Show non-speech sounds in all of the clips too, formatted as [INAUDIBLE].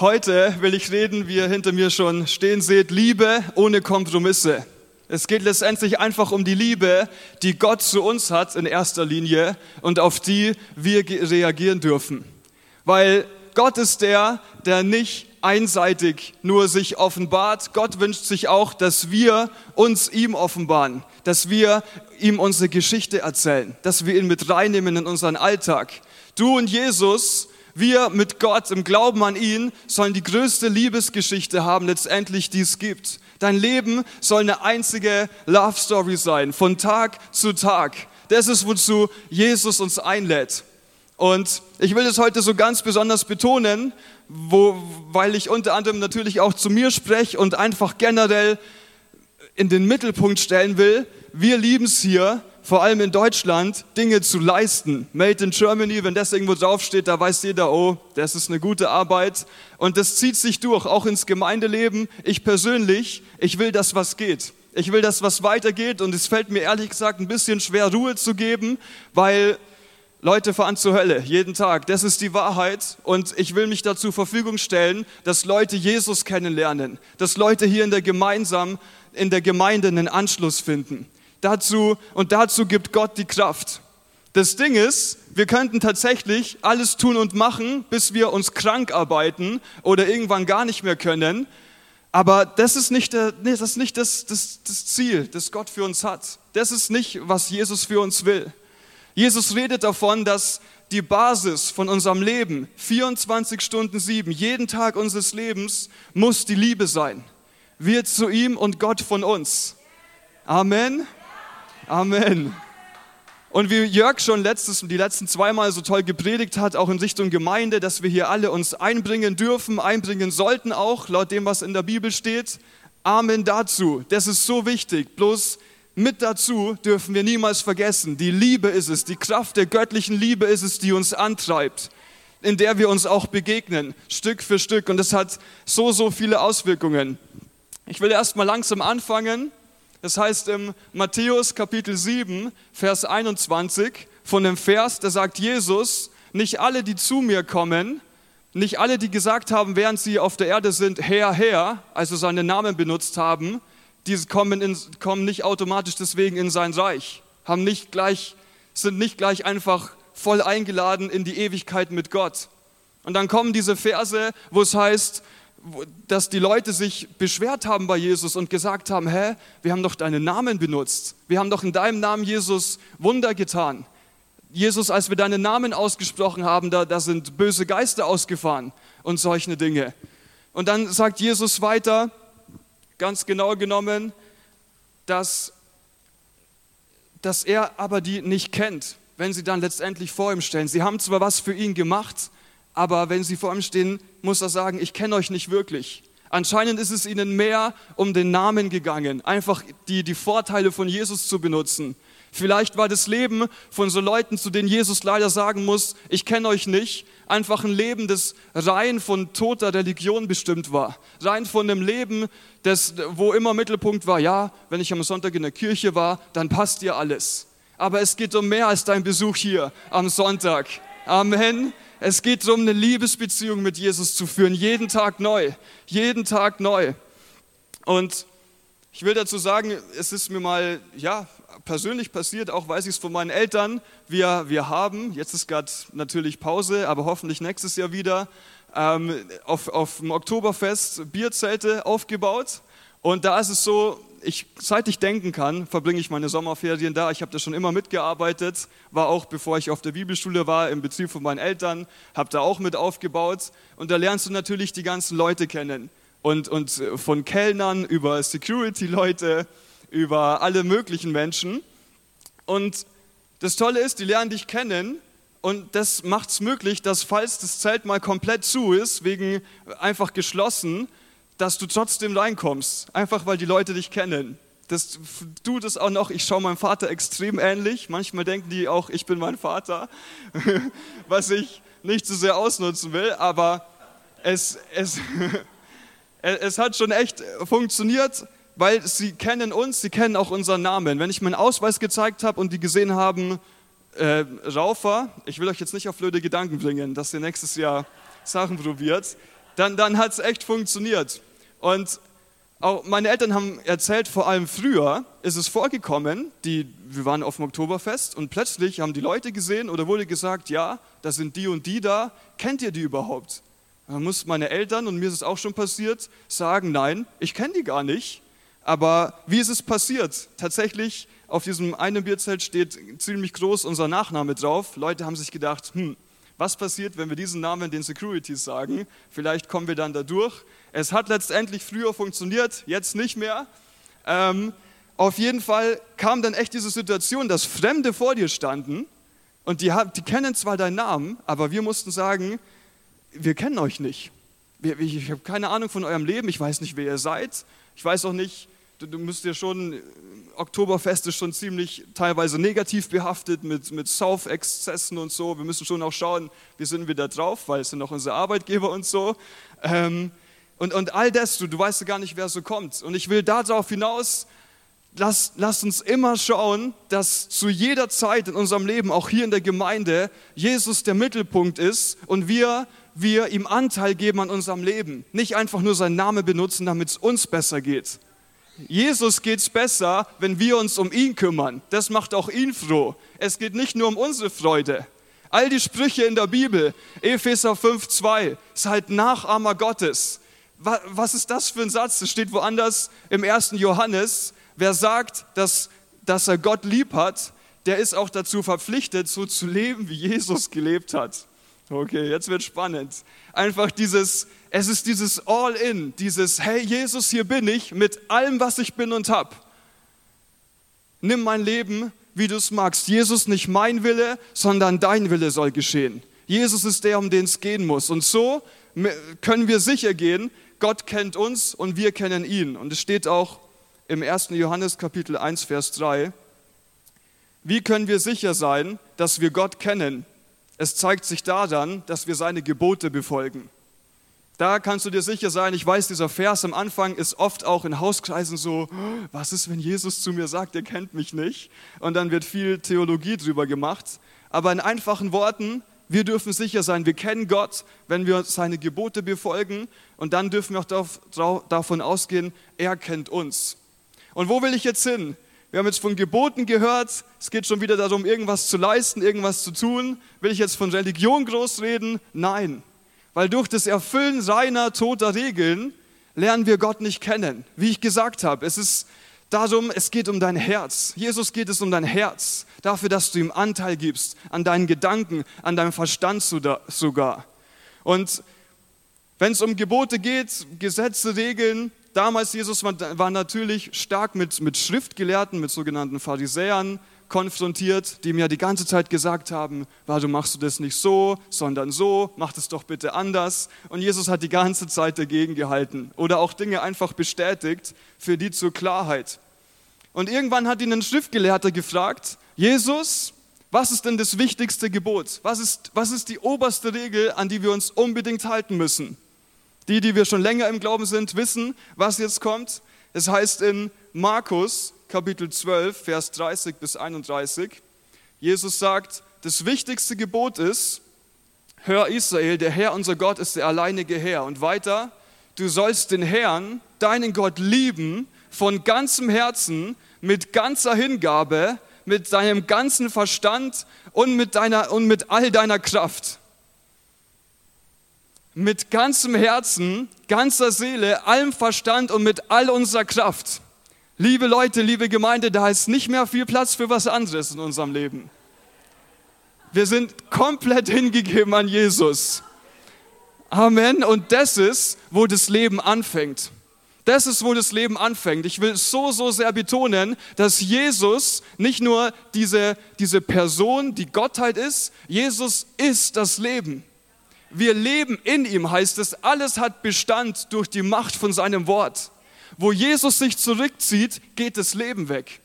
Heute will ich reden, wie ihr hinter mir schon stehen seht, Liebe ohne Kompromisse. Es geht letztendlich einfach um die Liebe, die Gott zu uns hat in erster Linie und auf die wir reagieren dürfen. Weil Gott ist der, der nicht einseitig nur sich offenbart. Gott wünscht sich auch, dass wir uns ihm offenbaren, dass wir ihm unsere Geschichte erzählen, dass wir ihn mit reinnehmen in unseren Alltag. Du und Jesus wir mit Gott im Glauben an ihn sollen die größte Liebesgeschichte haben, letztendlich, die es gibt. Dein Leben soll eine einzige Love Story sein, von Tag zu Tag. Das ist, wozu Jesus uns einlädt. Und ich will das heute so ganz besonders betonen, wo, weil ich unter anderem natürlich auch zu mir spreche und einfach generell in den Mittelpunkt stellen will. Wir lieben es hier, vor allem in Deutschland, Dinge zu leisten. Made in Germany, wenn das irgendwo draufsteht, da weiß jeder, oh, das ist eine gute Arbeit. Und das zieht sich durch, auch ins Gemeindeleben. Ich persönlich, ich will, dass was geht. Ich will, dass was weitergeht und es fällt mir ehrlich gesagt ein bisschen schwer, Ruhe zu geben, weil Leute fahren zur Hölle jeden Tag. Das ist die Wahrheit. Und ich will mich dazu Verfügung stellen, dass Leute Jesus kennenlernen, dass Leute hier in der gemeinsam in der Gemeinde einen Anschluss finden. Dazu, und dazu gibt Gott die Kraft. Das Ding ist, wir könnten tatsächlich alles tun und machen, bis wir uns krank arbeiten oder irgendwann gar nicht mehr können. Aber das ist nicht, der, nee, das, ist nicht das, das, das Ziel, das Gott für uns hat. Das ist nicht, was Jesus für uns will. Jesus redet davon, dass die Basis von unserem Leben, 24 Stunden sieben, jeden Tag unseres Lebens, muss die Liebe sein. Wir zu ihm und Gott von uns. Amen. Amen. Und wie Jörg schon letztes, die letzten zweimal so toll gepredigt hat, auch in Richtung Gemeinde, dass wir hier alle uns einbringen dürfen, einbringen sollten auch, laut dem, was in der Bibel steht. Amen dazu. Das ist so wichtig. Bloß mit dazu dürfen wir niemals vergessen, die Liebe ist es, die Kraft der göttlichen Liebe ist es, die uns antreibt, in der wir uns auch begegnen, Stück für Stück. Und das hat so, so viele Auswirkungen. Ich will erst mal langsam anfangen das heißt im Matthäus Kapitel 7, Vers 21, von dem Vers, da sagt Jesus, nicht alle, die zu mir kommen, nicht alle, die gesagt haben, während sie auf der Erde sind, Herr, Herr, also seinen Namen benutzt haben, die kommen, in, kommen nicht automatisch deswegen in sein Reich, haben nicht gleich, sind nicht gleich einfach voll eingeladen in die Ewigkeit mit Gott. Und dann kommen diese Verse, wo es heißt, dass die Leute sich beschwert haben bei Jesus und gesagt haben, hä, wir haben doch deinen Namen benutzt. Wir haben doch in deinem Namen Jesus Wunder getan. Jesus, als wir deinen Namen ausgesprochen haben, da, da sind böse Geister ausgefahren und solche Dinge. Und dann sagt Jesus weiter, ganz genau genommen, dass, dass er aber die nicht kennt, wenn sie dann letztendlich vor ihm stellen. Sie haben zwar was für ihn gemacht, aber wenn sie vor ihm stehen, muss er sagen, ich kenne euch nicht wirklich. Anscheinend ist es ihnen mehr um den Namen gegangen, einfach die, die Vorteile von Jesus zu benutzen. Vielleicht war das Leben von so Leuten, zu denen Jesus leider sagen muss, ich kenne euch nicht, einfach ein Leben, das rein von toter Religion bestimmt war. Rein von einem Leben, das, wo immer Mittelpunkt war, ja, wenn ich am Sonntag in der Kirche war, dann passt dir alles. Aber es geht um mehr als dein Besuch hier am Sonntag. Amen. Es geht darum, eine Liebesbeziehung mit Jesus zu führen, jeden Tag neu, jeden Tag neu. Und ich will dazu sagen, es ist mir mal ja, persönlich passiert, auch weiß ich es von meinen Eltern. Wir, wir haben, jetzt ist gerade natürlich Pause, aber hoffentlich nächstes Jahr wieder, ähm, auf, auf dem Oktoberfest Bierzelte aufgebaut. Und da ist es so, ich, seit ich denken kann, verbringe ich meine Sommerferien da. Ich habe da schon immer mitgearbeitet, war auch, bevor ich auf der Bibelschule war, im Betrieb von meinen Eltern, habe da auch mit aufgebaut. Und da lernst du natürlich die ganzen Leute kennen. Und, und äh, von Kellnern über Security-Leute, über alle möglichen Menschen. Und das Tolle ist, die lernen dich kennen und das macht es möglich, dass falls das Zelt mal komplett zu ist, wegen einfach geschlossen, dass du trotzdem reinkommst, einfach weil die Leute dich kennen. Das, du das auch noch, ich schaue meinem Vater extrem ähnlich. Manchmal denken die auch, ich bin mein Vater, [LAUGHS] was ich nicht so sehr ausnutzen will, aber es, es, [LAUGHS] es hat schon echt funktioniert, weil sie kennen uns, sie kennen auch unseren Namen. Wenn ich meinen Ausweis gezeigt habe und die gesehen haben, äh, Raufer, ich will euch jetzt nicht auf blöde Gedanken bringen, dass ihr nächstes Jahr Sachen probiert, dann, dann hat es echt funktioniert. Und auch meine Eltern haben erzählt, vor allem früher ist es vorgekommen, die, wir waren auf dem Oktoberfest und plötzlich haben die Leute gesehen oder wurde gesagt, ja, da sind die und die da, kennt ihr die überhaupt? Dann muss meine Eltern, und mir ist es auch schon passiert, sagen, nein, ich kenne die gar nicht. Aber wie ist es passiert? Tatsächlich, auf diesem einen Bierzelt steht ziemlich groß unser Nachname drauf. Leute haben sich gedacht, hm, was passiert, wenn wir diesen Namen den Securities sagen? Vielleicht kommen wir dann da durch. Es hat letztendlich früher funktioniert, jetzt nicht mehr. Ähm, auf jeden Fall kam dann echt diese Situation, dass Fremde vor dir standen und die, die kennen zwar deinen Namen, aber wir mussten sagen, wir kennen euch nicht. Ich habe keine Ahnung von eurem Leben, ich weiß nicht, wer ihr seid. Ich weiß auch nicht, du, du müsst ja schon, Oktoberfest ist schon ziemlich teilweise negativ behaftet mit, mit Saufexzessen und so. Wir müssen schon auch schauen, wie sind wir da drauf, weil es sind auch unsere Arbeitgeber und so. Ähm, und, und all das, du, du weißt gar nicht, wer so kommt. Und ich will darauf hinaus, lass, lass uns immer schauen, dass zu jeder Zeit in unserem Leben, auch hier in der Gemeinde, Jesus der Mittelpunkt ist und wir, wir ihm Anteil geben an unserem Leben. Nicht einfach nur seinen Namen benutzen, damit es uns besser geht. Jesus geht es besser, wenn wir uns um ihn kümmern. Das macht auch ihn froh. Es geht nicht nur um unsere Freude. All die Sprüche in der Bibel, Epheser 5,2, seid Nachahmer Gottes was ist das für ein Satz? Das steht woanders im ersten Johannes. Wer sagt, dass, dass er Gott lieb hat, der ist auch dazu verpflichtet, so zu leben, wie Jesus gelebt hat. Okay, jetzt wird spannend. Einfach dieses, es ist dieses All-in, dieses, hey Jesus, hier bin ich mit allem, was ich bin und hab. Nimm mein Leben, wie du es magst. Jesus, nicht mein Wille, sondern dein Wille soll geschehen. Jesus ist der, um den es gehen muss. Und so können wir sicher gehen, Gott kennt uns und wir kennen ihn. Und es steht auch im 1. Johannes Kapitel 1, Vers 3. Wie können wir sicher sein, dass wir Gott kennen? Es zeigt sich daran, dass wir seine Gebote befolgen. Da kannst du dir sicher sein, ich weiß, dieser Vers am Anfang ist oft auch in Hauskreisen so, was ist, wenn Jesus zu mir sagt, er kennt mich nicht? Und dann wird viel Theologie drüber gemacht. Aber in einfachen Worten, wir dürfen sicher sein, wir kennen Gott, wenn wir seine Gebote befolgen und dann dürfen wir auch davon ausgehen, er kennt uns. Und wo will ich jetzt hin? Wir haben jetzt von Geboten gehört, es geht schon wieder darum, irgendwas zu leisten, irgendwas zu tun. Will ich jetzt von Religion groß reden? Nein, weil durch das Erfüllen seiner toter Regeln lernen wir Gott nicht kennen. Wie ich gesagt habe, es ist Darum, es geht um dein Herz. Jesus geht es um dein Herz. Dafür, dass du ihm Anteil gibst an deinen Gedanken, an deinem Verstand sogar. Und wenn es um Gebote geht, Gesetze, Regeln, damals Jesus war, natürlich stark mit, mit Schriftgelehrten, mit sogenannten Pharisäern konfrontiert, die mir die ganze Zeit gesagt haben, warum machst du das nicht so, sondern so, mach das doch bitte anders. Und Jesus hat die ganze Zeit dagegen gehalten oder auch Dinge einfach bestätigt für die zur Klarheit. Und irgendwann hat ihn ein Schriftgelehrter gefragt, Jesus, was ist denn das wichtigste Gebot? Was ist, was ist die oberste Regel, an die wir uns unbedingt halten müssen? Die, die wir schon länger im Glauben sind, wissen, was jetzt kommt. Es heißt in Markus Kapitel 12, Vers 30 bis 31. Jesus sagt, das wichtigste Gebot ist, hör Israel, der Herr unser Gott ist der alleinige Herr. Und weiter, du sollst den Herrn, deinen Gott lieben, von ganzem Herzen, mit ganzer Hingabe, mit deinem ganzen Verstand und mit, deiner, und mit all deiner Kraft. Mit ganzem Herzen, ganzer Seele, allem Verstand und mit all unserer Kraft. Liebe Leute, liebe Gemeinde, da ist nicht mehr viel Platz für was anderes in unserem Leben. Wir sind komplett hingegeben an Jesus. Amen. Und das ist, wo das Leben anfängt. Das ist, wo das Leben anfängt. Ich will so, so sehr betonen, dass Jesus nicht nur diese, diese Person, die Gottheit ist, Jesus ist das Leben. Wir leben in ihm, heißt es. Alles hat Bestand durch die Macht von seinem Wort. Wo Jesus sich zurückzieht, geht das Leben weg.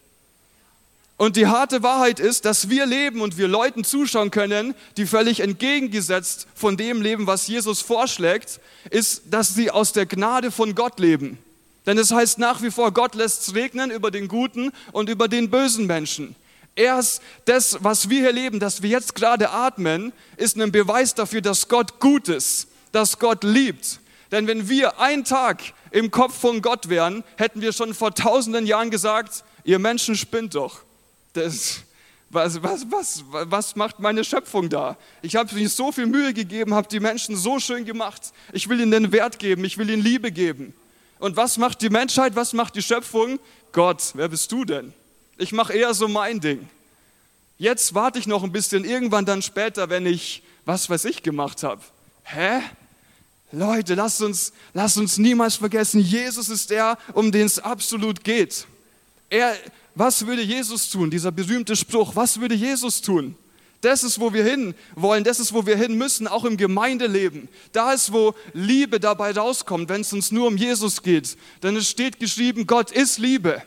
Und die harte Wahrheit ist, dass wir leben und wir Leuten zuschauen können, die völlig entgegengesetzt von dem leben, was Jesus vorschlägt, ist, dass sie aus der Gnade von Gott leben. Denn es heißt nach wie vor, Gott lässt es regnen über den guten und über den bösen Menschen. Erst das, was wir hier leben, dass wir jetzt gerade atmen, ist ein Beweis dafür, dass Gott gut ist, dass Gott liebt, Denn wenn wir einen Tag im Kopf von Gott wären, hätten wir schon vor tausenden Jahren gesagt, ihr Menschen spinnt doch. Das, was, was, was, was macht meine Schöpfung da? Ich habe mir so viel Mühe gegeben, habe die Menschen so schön gemacht. Ich will ihnen den Wert geben, ich will ihnen Liebe geben. Und was macht die Menschheit, was macht die Schöpfung? Gott, wer bist du denn? Ich mache eher so mein Ding. Jetzt warte ich noch ein bisschen, irgendwann dann später, wenn ich was weiß ich gemacht habe. Hä? Leute, lasst uns, lasst uns niemals vergessen, Jesus ist der, um den es absolut geht. Er, was würde Jesus tun? Dieser berühmte Spruch, was würde Jesus tun? Das ist, wo wir hin wollen, das ist, wo wir hin müssen, auch im Gemeindeleben. Da ist, wo Liebe dabei rauskommt, wenn es uns nur um Jesus geht. Denn es steht geschrieben, Gott ist Liebe.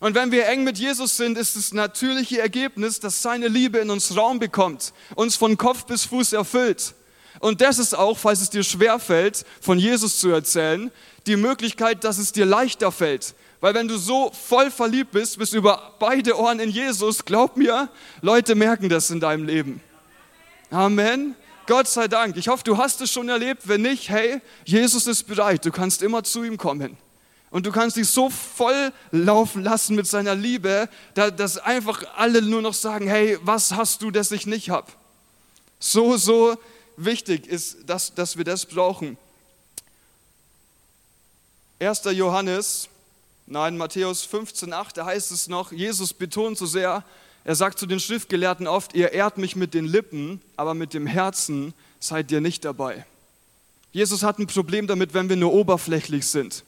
Und wenn wir eng mit Jesus sind, ist das natürliche Ergebnis, dass seine Liebe in uns Raum bekommt, uns von Kopf bis Fuß erfüllt. Und das ist auch, falls es dir schwer fällt, von Jesus zu erzählen, die Möglichkeit, dass es dir leichter fällt. Weil wenn du so voll verliebt bist, bist du über beide Ohren in Jesus, glaub mir, Leute merken das in deinem Leben. Amen. Gott sei Dank. Ich hoffe, du hast es schon erlebt. Wenn nicht, hey, Jesus ist bereit. Du kannst immer zu ihm kommen. Und du kannst dich so voll laufen lassen mit seiner Liebe, dass einfach alle nur noch sagen, hey, was hast du, das ich nicht habe? So, so wichtig ist, dass, dass wir das brauchen. 1. Johannes, nein, Matthäus 15,8, da heißt es noch, Jesus betont so sehr, er sagt zu den Schriftgelehrten oft, ihr ehrt mich mit den Lippen, aber mit dem Herzen seid ihr nicht dabei. Jesus hat ein Problem damit, wenn wir nur oberflächlich sind.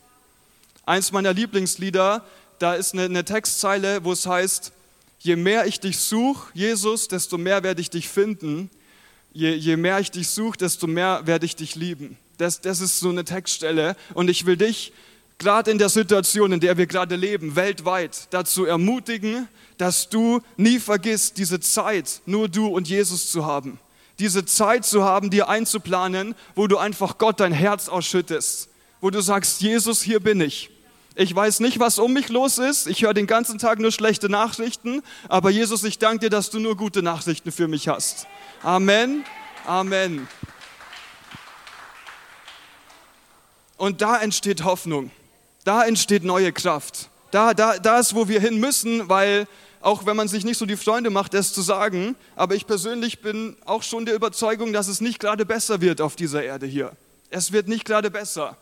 Eins meiner Lieblingslieder, da ist eine, eine Textzeile, wo es heißt, je mehr ich dich suche, Jesus, desto mehr werde ich dich finden. Je, je mehr ich dich suche, desto mehr werde ich dich lieben. Das, das ist so eine Textstelle. Und ich will dich gerade in der Situation, in der wir gerade leben, weltweit, dazu ermutigen, dass du nie vergisst, diese Zeit nur du und Jesus zu haben. Diese Zeit zu haben, dir einzuplanen, wo du einfach Gott dein Herz ausschüttest. Wo du sagst, Jesus, hier bin ich. Ich weiß nicht, was um mich los ist. Ich höre den ganzen Tag nur schlechte Nachrichten. Aber Jesus, ich danke dir, dass du nur gute Nachrichten für mich hast. Amen. Amen. Und da entsteht Hoffnung. Da entsteht neue Kraft. Da, da, da ist, wo wir hin müssen, weil auch wenn man sich nicht so die Freunde macht, das zu sagen, aber ich persönlich bin auch schon der Überzeugung, dass es nicht gerade besser wird auf dieser Erde hier. Es wird nicht gerade besser.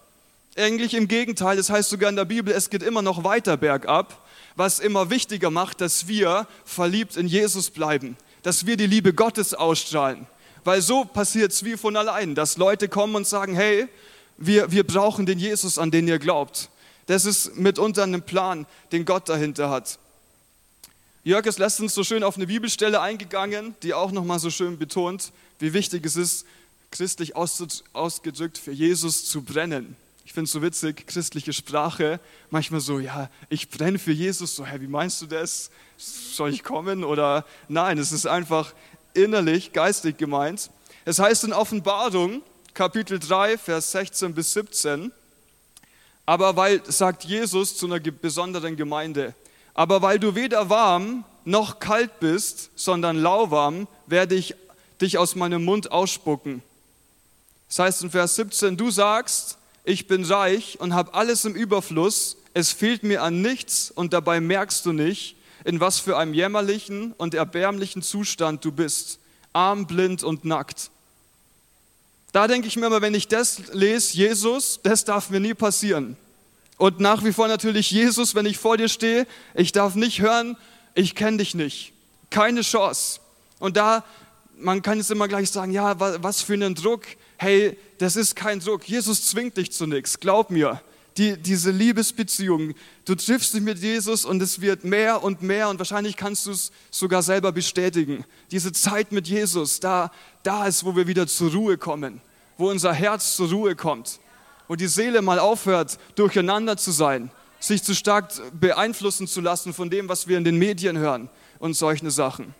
Eigentlich im Gegenteil, das heißt sogar in der Bibel, es geht immer noch weiter bergab, was immer wichtiger macht, dass wir verliebt in Jesus bleiben, dass wir die Liebe Gottes ausstrahlen. Weil so passiert es wie von allein, dass Leute kommen und sagen, hey, wir, wir brauchen den Jesus, an den ihr glaubt. Das ist mitunter ein Plan, den Gott dahinter hat. Jörg ist letztens so schön auf eine Bibelstelle eingegangen, die auch nochmal so schön betont, wie wichtig es ist, christlich ausgedrückt, für Jesus zu brennen. Ich finde es so witzig, christliche Sprache, manchmal so, ja, ich brenne für Jesus, so, hä, wie meinst du das? Soll ich kommen? Oder nein, es ist einfach innerlich, geistig gemeint. Es heißt in Offenbarung, Kapitel 3, Vers 16 bis 17, aber weil, sagt Jesus zu einer besonderen Gemeinde, aber weil du weder warm noch kalt bist, sondern lauwarm, werde ich dich aus meinem Mund ausspucken. Das heißt in Vers 17, du sagst, ich bin reich und habe alles im Überfluss, es fehlt mir an nichts und dabei merkst du nicht, in was für einem jämmerlichen und erbärmlichen Zustand du bist, arm, blind und nackt. Da denke ich mir immer, wenn ich das lese, Jesus, das darf mir nie passieren. Und nach wie vor natürlich Jesus, wenn ich vor dir stehe, ich darf nicht hören, ich kenne dich nicht. Keine Chance. Und da, man kann jetzt immer gleich sagen, ja, was für einen Druck hey, das ist kein Druck. Jesus zwingt dich zu nichts. Glaub mir. Die, diese Liebesbeziehung, du triffst dich mit Jesus und es wird mehr und mehr und wahrscheinlich kannst du es sogar selber bestätigen. Diese Zeit mit Jesus, da, da ist, wo wir wieder zur Ruhe kommen, wo unser Herz zur Ruhe kommt, wo die Seele mal aufhört, durcheinander zu sein, sich zu stark beeinflussen zu lassen von dem, was wir in den Medien hören und solche Sachen.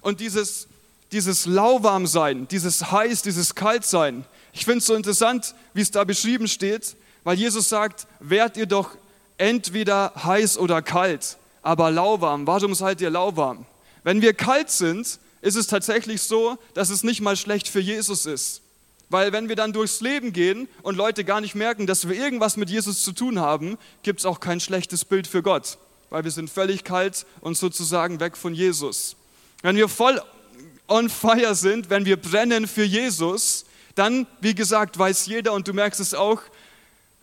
Und dieses, dieses Lauwarmsein, dieses heiß, dieses Kaltsein. Ich finde es so interessant, wie es da beschrieben steht, weil Jesus sagt, werdet ihr doch entweder heiß oder kalt, aber lauwarm. Warum seid ihr lauwarm? Wenn wir kalt sind, ist es tatsächlich so, dass es nicht mal schlecht für Jesus ist. Weil wenn wir dann durchs Leben gehen und Leute gar nicht merken, dass wir irgendwas mit Jesus zu tun haben, gibt es auch kein schlechtes Bild für Gott, weil wir sind völlig kalt und sozusagen weg von Jesus. Wenn wir voll on fire sind, wenn wir brennen für Jesus, dann, wie gesagt, weiß jeder und du merkst es auch,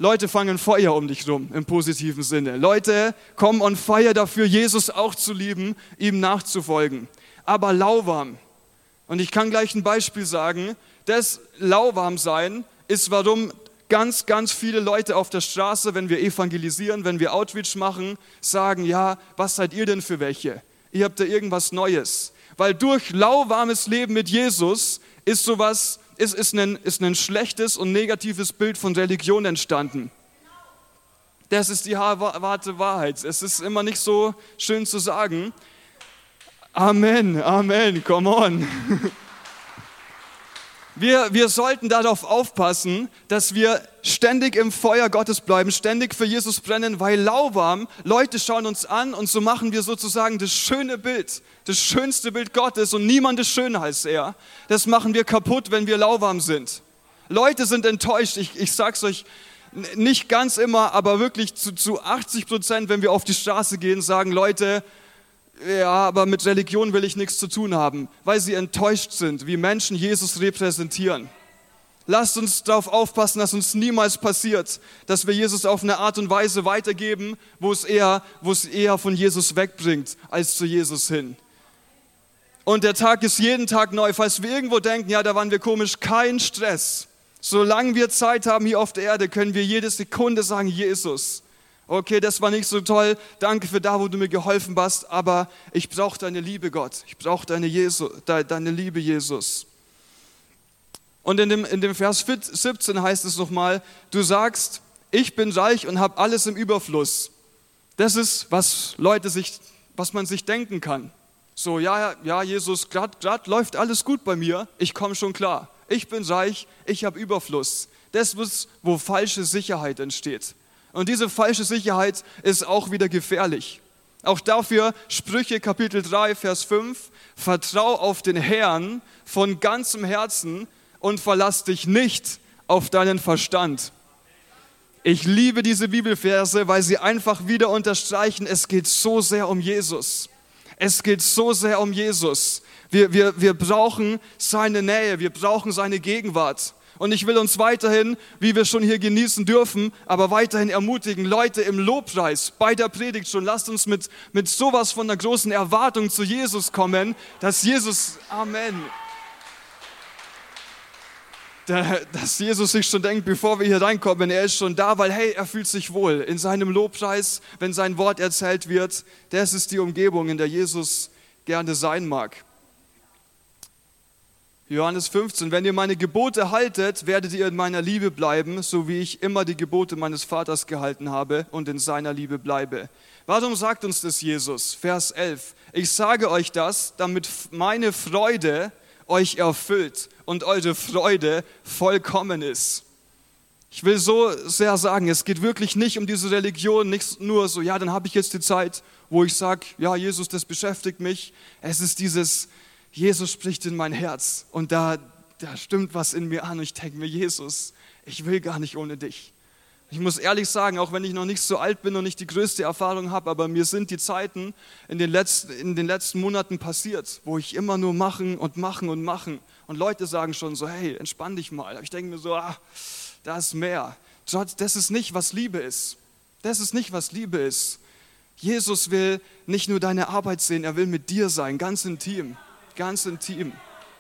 Leute fangen Feuer um dich rum im positiven Sinne. Leute kommen on fire dafür, Jesus auch zu lieben, ihm nachzufolgen. Aber lauwarm. Und ich kann gleich ein Beispiel sagen. Das Lauwarmsein ist, warum ganz, ganz viele Leute auf der Straße, wenn wir evangelisieren, wenn wir Outreach machen, sagen, ja, was seid ihr denn für welche? Ihr habt da irgendwas Neues. Weil durch lauwarmes Leben mit Jesus ist sowas ist, ist, ein, ist ein schlechtes und negatives Bild von Religion entstanden. Das ist die harte Wahrheit. Es ist immer nicht so schön zu sagen. Amen, Amen, come on. [LAUGHS] Wir, wir sollten darauf aufpassen, dass wir ständig im Feuer Gottes bleiben, ständig für Jesus brennen, weil lauwarm, Leute schauen uns an und so machen wir sozusagen das schöne Bild, das schönste Bild Gottes und niemand ist schöner als er. Das machen wir kaputt, wenn wir lauwarm sind. Leute sind enttäuscht, ich, ich sag's euch, nicht ganz immer, aber wirklich zu, zu 80 Prozent, wenn wir auf die Straße gehen, sagen Leute, ja, aber mit Religion will ich nichts zu tun haben, weil sie enttäuscht sind, wie Menschen Jesus repräsentieren. Lasst uns darauf aufpassen, dass uns niemals passiert, dass wir Jesus auf eine Art und Weise weitergeben, wo es eher, wo es eher von Jesus wegbringt, als zu Jesus hin. Und der Tag ist jeden Tag neu. Falls wir irgendwo denken, ja, da waren wir komisch, kein Stress. Solange wir Zeit haben hier auf der Erde, können wir jede Sekunde sagen, Jesus, okay, das war nicht so toll, danke für da, wo du mir geholfen hast, aber ich brauche deine Liebe, Gott. Ich brauche deine, deine Liebe, Jesus. Und in dem, in dem Vers 17 heißt es nochmal, du sagst, ich bin reich und habe alles im Überfluss. Das ist, was Leute sich, was man sich denken kann. So, ja, ja, Jesus, gerade läuft alles gut bei mir, ich komme schon klar. Ich bin reich, ich habe Überfluss. Das ist, wo falsche Sicherheit entsteht. Und diese falsche Sicherheit ist auch wieder gefährlich. Auch dafür Sprüche Kapitel 3, Vers 5, vertrau auf den Herrn von ganzem Herzen und verlass dich nicht auf deinen Verstand. Ich liebe diese Bibelverse, weil sie einfach wieder unterstreichen, es geht so sehr um Jesus. Es geht so sehr um Jesus. Wir, wir, wir brauchen seine Nähe, wir brauchen seine Gegenwart. Und ich will uns weiterhin, wie wir schon hier genießen dürfen, aber weiterhin ermutigen, Leute im Lobpreis, bei der Predigt schon, lasst uns mit, mit sowas von einer großen Erwartung zu Jesus kommen, dass Jesus, Amen, dass Jesus sich schon denkt, bevor wir hier reinkommen, er ist schon da, weil hey, er fühlt sich wohl in seinem Lobpreis, wenn sein Wort erzählt wird. Das ist die Umgebung, in der Jesus gerne sein mag. Johannes 15, wenn ihr meine Gebote haltet, werdet ihr in meiner Liebe bleiben, so wie ich immer die Gebote meines Vaters gehalten habe und in seiner Liebe bleibe. Warum sagt uns das Jesus? Vers 11. Ich sage euch das, damit meine Freude euch erfüllt und eure Freude vollkommen ist. Ich will so sehr sagen, es geht wirklich nicht um diese Religion, nicht nur so, ja, dann habe ich jetzt die Zeit, wo ich sage, ja, Jesus, das beschäftigt mich. Es ist dieses, Jesus spricht in mein Herz und da, da stimmt was in mir an und ich denke mir, Jesus, ich will gar nicht ohne dich. Ich muss ehrlich sagen, auch wenn ich noch nicht so alt bin und nicht die größte Erfahrung habe, aber mir sind die Zeiten in den, letzten, in den letzten Monaten passiert, wo ich immer nur machen und machen und machen. Und Leute sagen schon so, hey, entspann dich mal. Aber ich denke mir so, ah, da ist mehr. Das ist nicht, was Liebe ist. Das ist nicht, was Liebe ist. Jesus will nicht nur deine Arbeit sehen, er will mit dir sein, ganz intim ganz intim.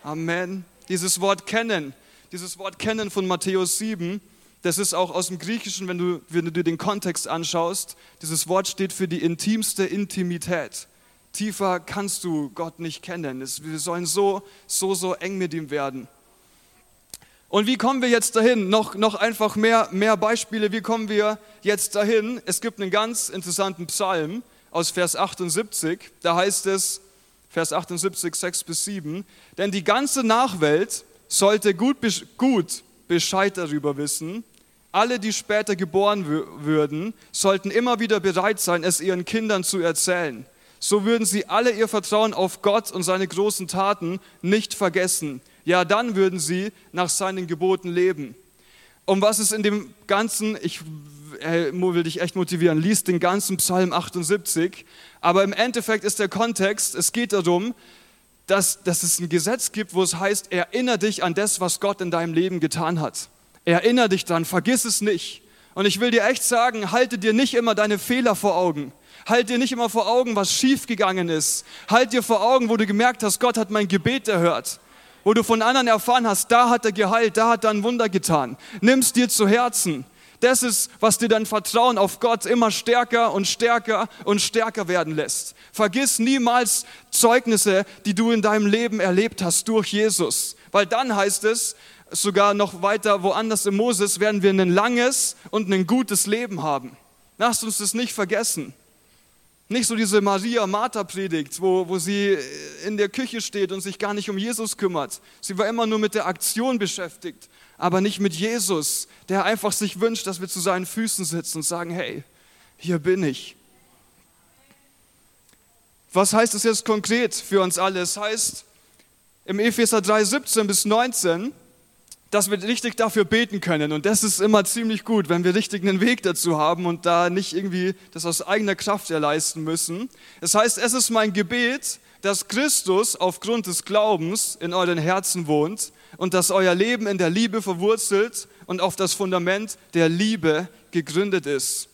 Amen. Dieses Wort kennen, dieses Wort kennen von Matthäus 7, das ist auch aus dem Griechischen, wenn du, wenn du dir den Kontext anschaust, dieses Wort steht für die intimste Intimität. Tiefer kannst du Gott nicht kennen. Wir sollen so, so, so eng mit ihm werden. Und wie kommen wir jetzt dahin? Noch, noch einfach mehr, mehr Beispiele. Wie kommen wir jetzt dahin? Es gibt einen ganz interessanten Psalm aus Vers 78. Da heißt es, Vers 78, 6 bis 7. Denn die ganze Nachwelt sollte gut, gut Bescheid darüber wissen. Alle, die später geboren würden, sollten immer wieder bereit sein, es ihren Kindern zu erzählen. So würden sie alle ihr Vertrauen auf Gott und seine großen Taten nicht vergessen. Ja, dann würden sie nach seinen Geboten leben. Um was es in dem ganzen, ich äh, will dich echt motivieren, liest den ganzen Psalm 78, aber im Endeffekt ist der Kontext, es geht darum, dass, dass es ein Gesetz gibt, wo es heißt, erinnere dich an das, was Gott in deinem Leben getan hat. Erinnere dich dran, vergiss es nicht. Und ich will dir echt sagen, halte dir nicht immer deine Fehler vor Augen. Halt dir nicht immer vor Augen, was schiefgegangen ist. Halt dir vor Augen, wo du gemerkt hast, Gott hat mein Gebet erhört. Wo du von anderen erfahren hast, da hat er geheilt, da hat er ein Wunder getan. Nimm's dir zu Herzen. Das ist, was dir dein Vertrauen auf Gott immer stärker und stärker und stärker werden lässt. Vergiss niemals Zeugnisse, die du in deinem Leben erlebt hast durch Jesus. Weil dann heißt es, sogar noch weiter woanders im Moses, werden wir ein langes und ein gutes Leben haben. Lasst uns das nicht vergessen. Nicht so diese Maria-Martha-Predigt, wo, wo sie in der Küche steht und sich gar nicht um Jesus kümmert. Sie war immer nur mit der Aktion beschäftigt, aber nicht mit Jesus, der einfach sich wünscht, dass wir zu seinen Füßen sitzen und sagen, hey, hier bin ich. Was heißt das jetzt konkret für uns alle? Es heißt im Epheser 3, 17 bis 19, dass wir richtig dafür beten können. Und das ist immer ziemlich gut, wenn wir richtig einen Weg dazu haben und da nicht irgendwie das aus eigener Kraft erleisten müssen. Das heißt, es ist mein Gebet, dass Christus aufgrund des Glaubens in euren Herzen wohnt und dass euer Leben in der Liebe verwurzelt und auf das Fundament der Liebe gegründet ist.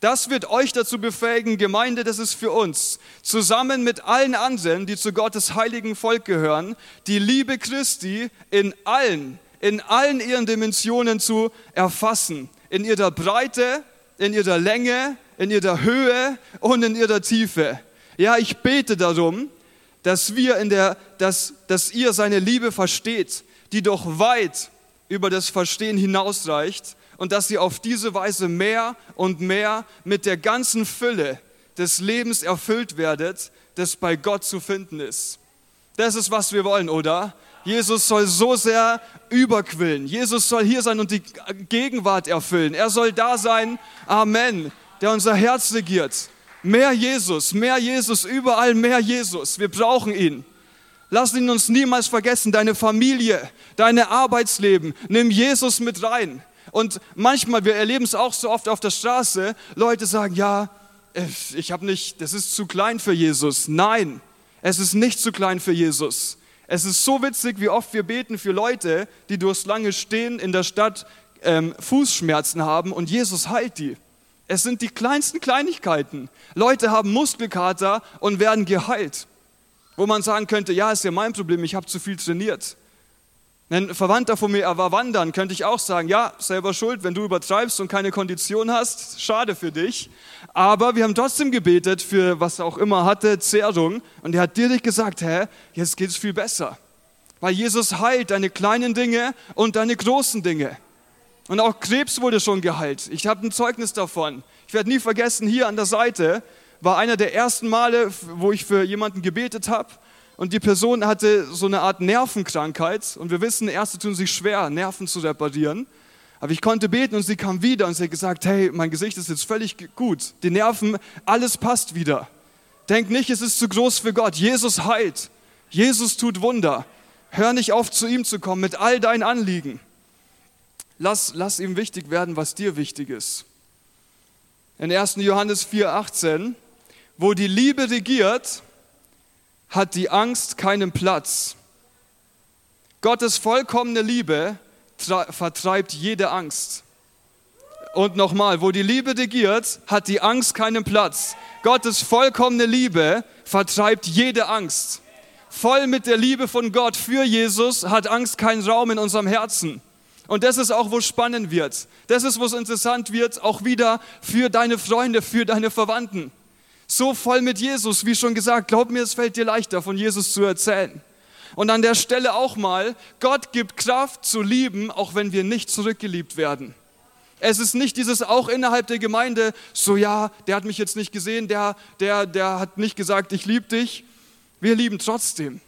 Das wird euch dazu befähigen, Gemeinde, das ist für uns, zusammen mit allen anderen, die zu Gottes heiligen Volk gehören, die Liebe Christi in allen in allen ihren Dimensionen zu erfassen. In ihrer Breite, in ihrer Länge, in ihrer Höhe und in ihrer Tiefe. Ja, ich bete darum, dass wir in der, dass, dass ihr seine Liebe versteht, die doch weit über das Verstehen hinausreicht und dass ihr auf diese Weise mehr und mehr mit der ganzen Fülle des Lebens erfüllt werdet, das bei Gott zu finden ist. Das ist, was wir wollen, oder? Jesus soll so sehr überquillen. Jesus soll hier sein und die Gegenwart erfüllen. Er soll da sein, Amen, der unser Herz regiert. Mehr Jesus, mehr Jesus, überall mehr Jesus. Wir brauchen ihn. Lass ihn uns niemals vergessen, deine Familie, deine Arbeitsleben. Nimm Jesus mit rein. Und manchmal, wir erleben es auch so oft auf der Straße, Leute sagen, ja, ich habe nicht, das ist zu klein für Jesus. Nein, es ist nicht zu klein für Jesus. Es ist so witzig, wie oft wir beten für Leute, die durchs lange Stehen in der Stadt ähm, Fußschmerzen haben und Jesus heilt die. Es sind die kleinsten Kleinigkeiten. Leute haben Muskelkater und werden geheilt. Wo man sagen könnte, ja, ist ja mein Problem, ich habe zu viel trainiert. Ein Verwandter von mir, er war wandern, könnte ich auch sagen, ja, selber schuld, wenn du übertreibst und keine Kondition hast, schade für dich. Aber wir haben trotzdem gebetet für was er auch immer hatte, Zerrung. Und er hat direkt gesagt, hä, jetzt geht es viel besser. Weil Jesus heilt deine kleinen Dinge und deine großen Dinge. Und auch Krebs wurde schon geheilt. Ich habe ein Zeugnis davon. Ich werde nie vergessen, hier an der Seite war einer der ersten Male, wo ich für jemanden gebetet habe und die Person hatte so eine Art Nervenkrankheit und wir wissen, Ärzte tun sich schwer, Nerven zu reparieren. Aber ich konnte beten und sie kam wieder und sie hat gesagt, hey, mein Gesicht ist jetzt völlig gut, die Nerven, alles passt wieder. Denk nicht, es ist zu groß für Gott. Jesus heilt, Jesus tut Wunder. Hör nicht auf, zu ihm zu kommen mit all deinen Anliegen. Lass, lass ihm wichtig werden, was dir wichtig ist. In 1. Johannes 4,18, wo die Liebe regiert, hat die Angst keinen Platz. Gottes vollkommene Liebe vertreibt jede Angst. Und nochmal, wo die Liebe regiert, hat die Angst keinen Platz. Gottes vollkommene Liebe vertreibt jede Angst. Voll mit der Liebe von Gott für Jesus hat Angst keinen Raum in unserem Herzen. Und das ist auch, wo es spannend wird. Das ist, wo es interessant wird, auch wieder für deine Freunde, für deine Verwandten so voll mit Jesus, wie schon gesagt, glaub mir, es fällt dir leichter, von Jesus zu erzählen. Und an der Stelle auch mal, Gott gibt Kraft zu lieben, auch wenn wir nicht zurückgeliebt werden. Es ist nicht dieses auch innerhalb der Gemeinde, so ja, der hat mich jetzt nicht gesehen, der, der, der hat nicht gesagt, ich liebe dich. Wir lieben trotzdem.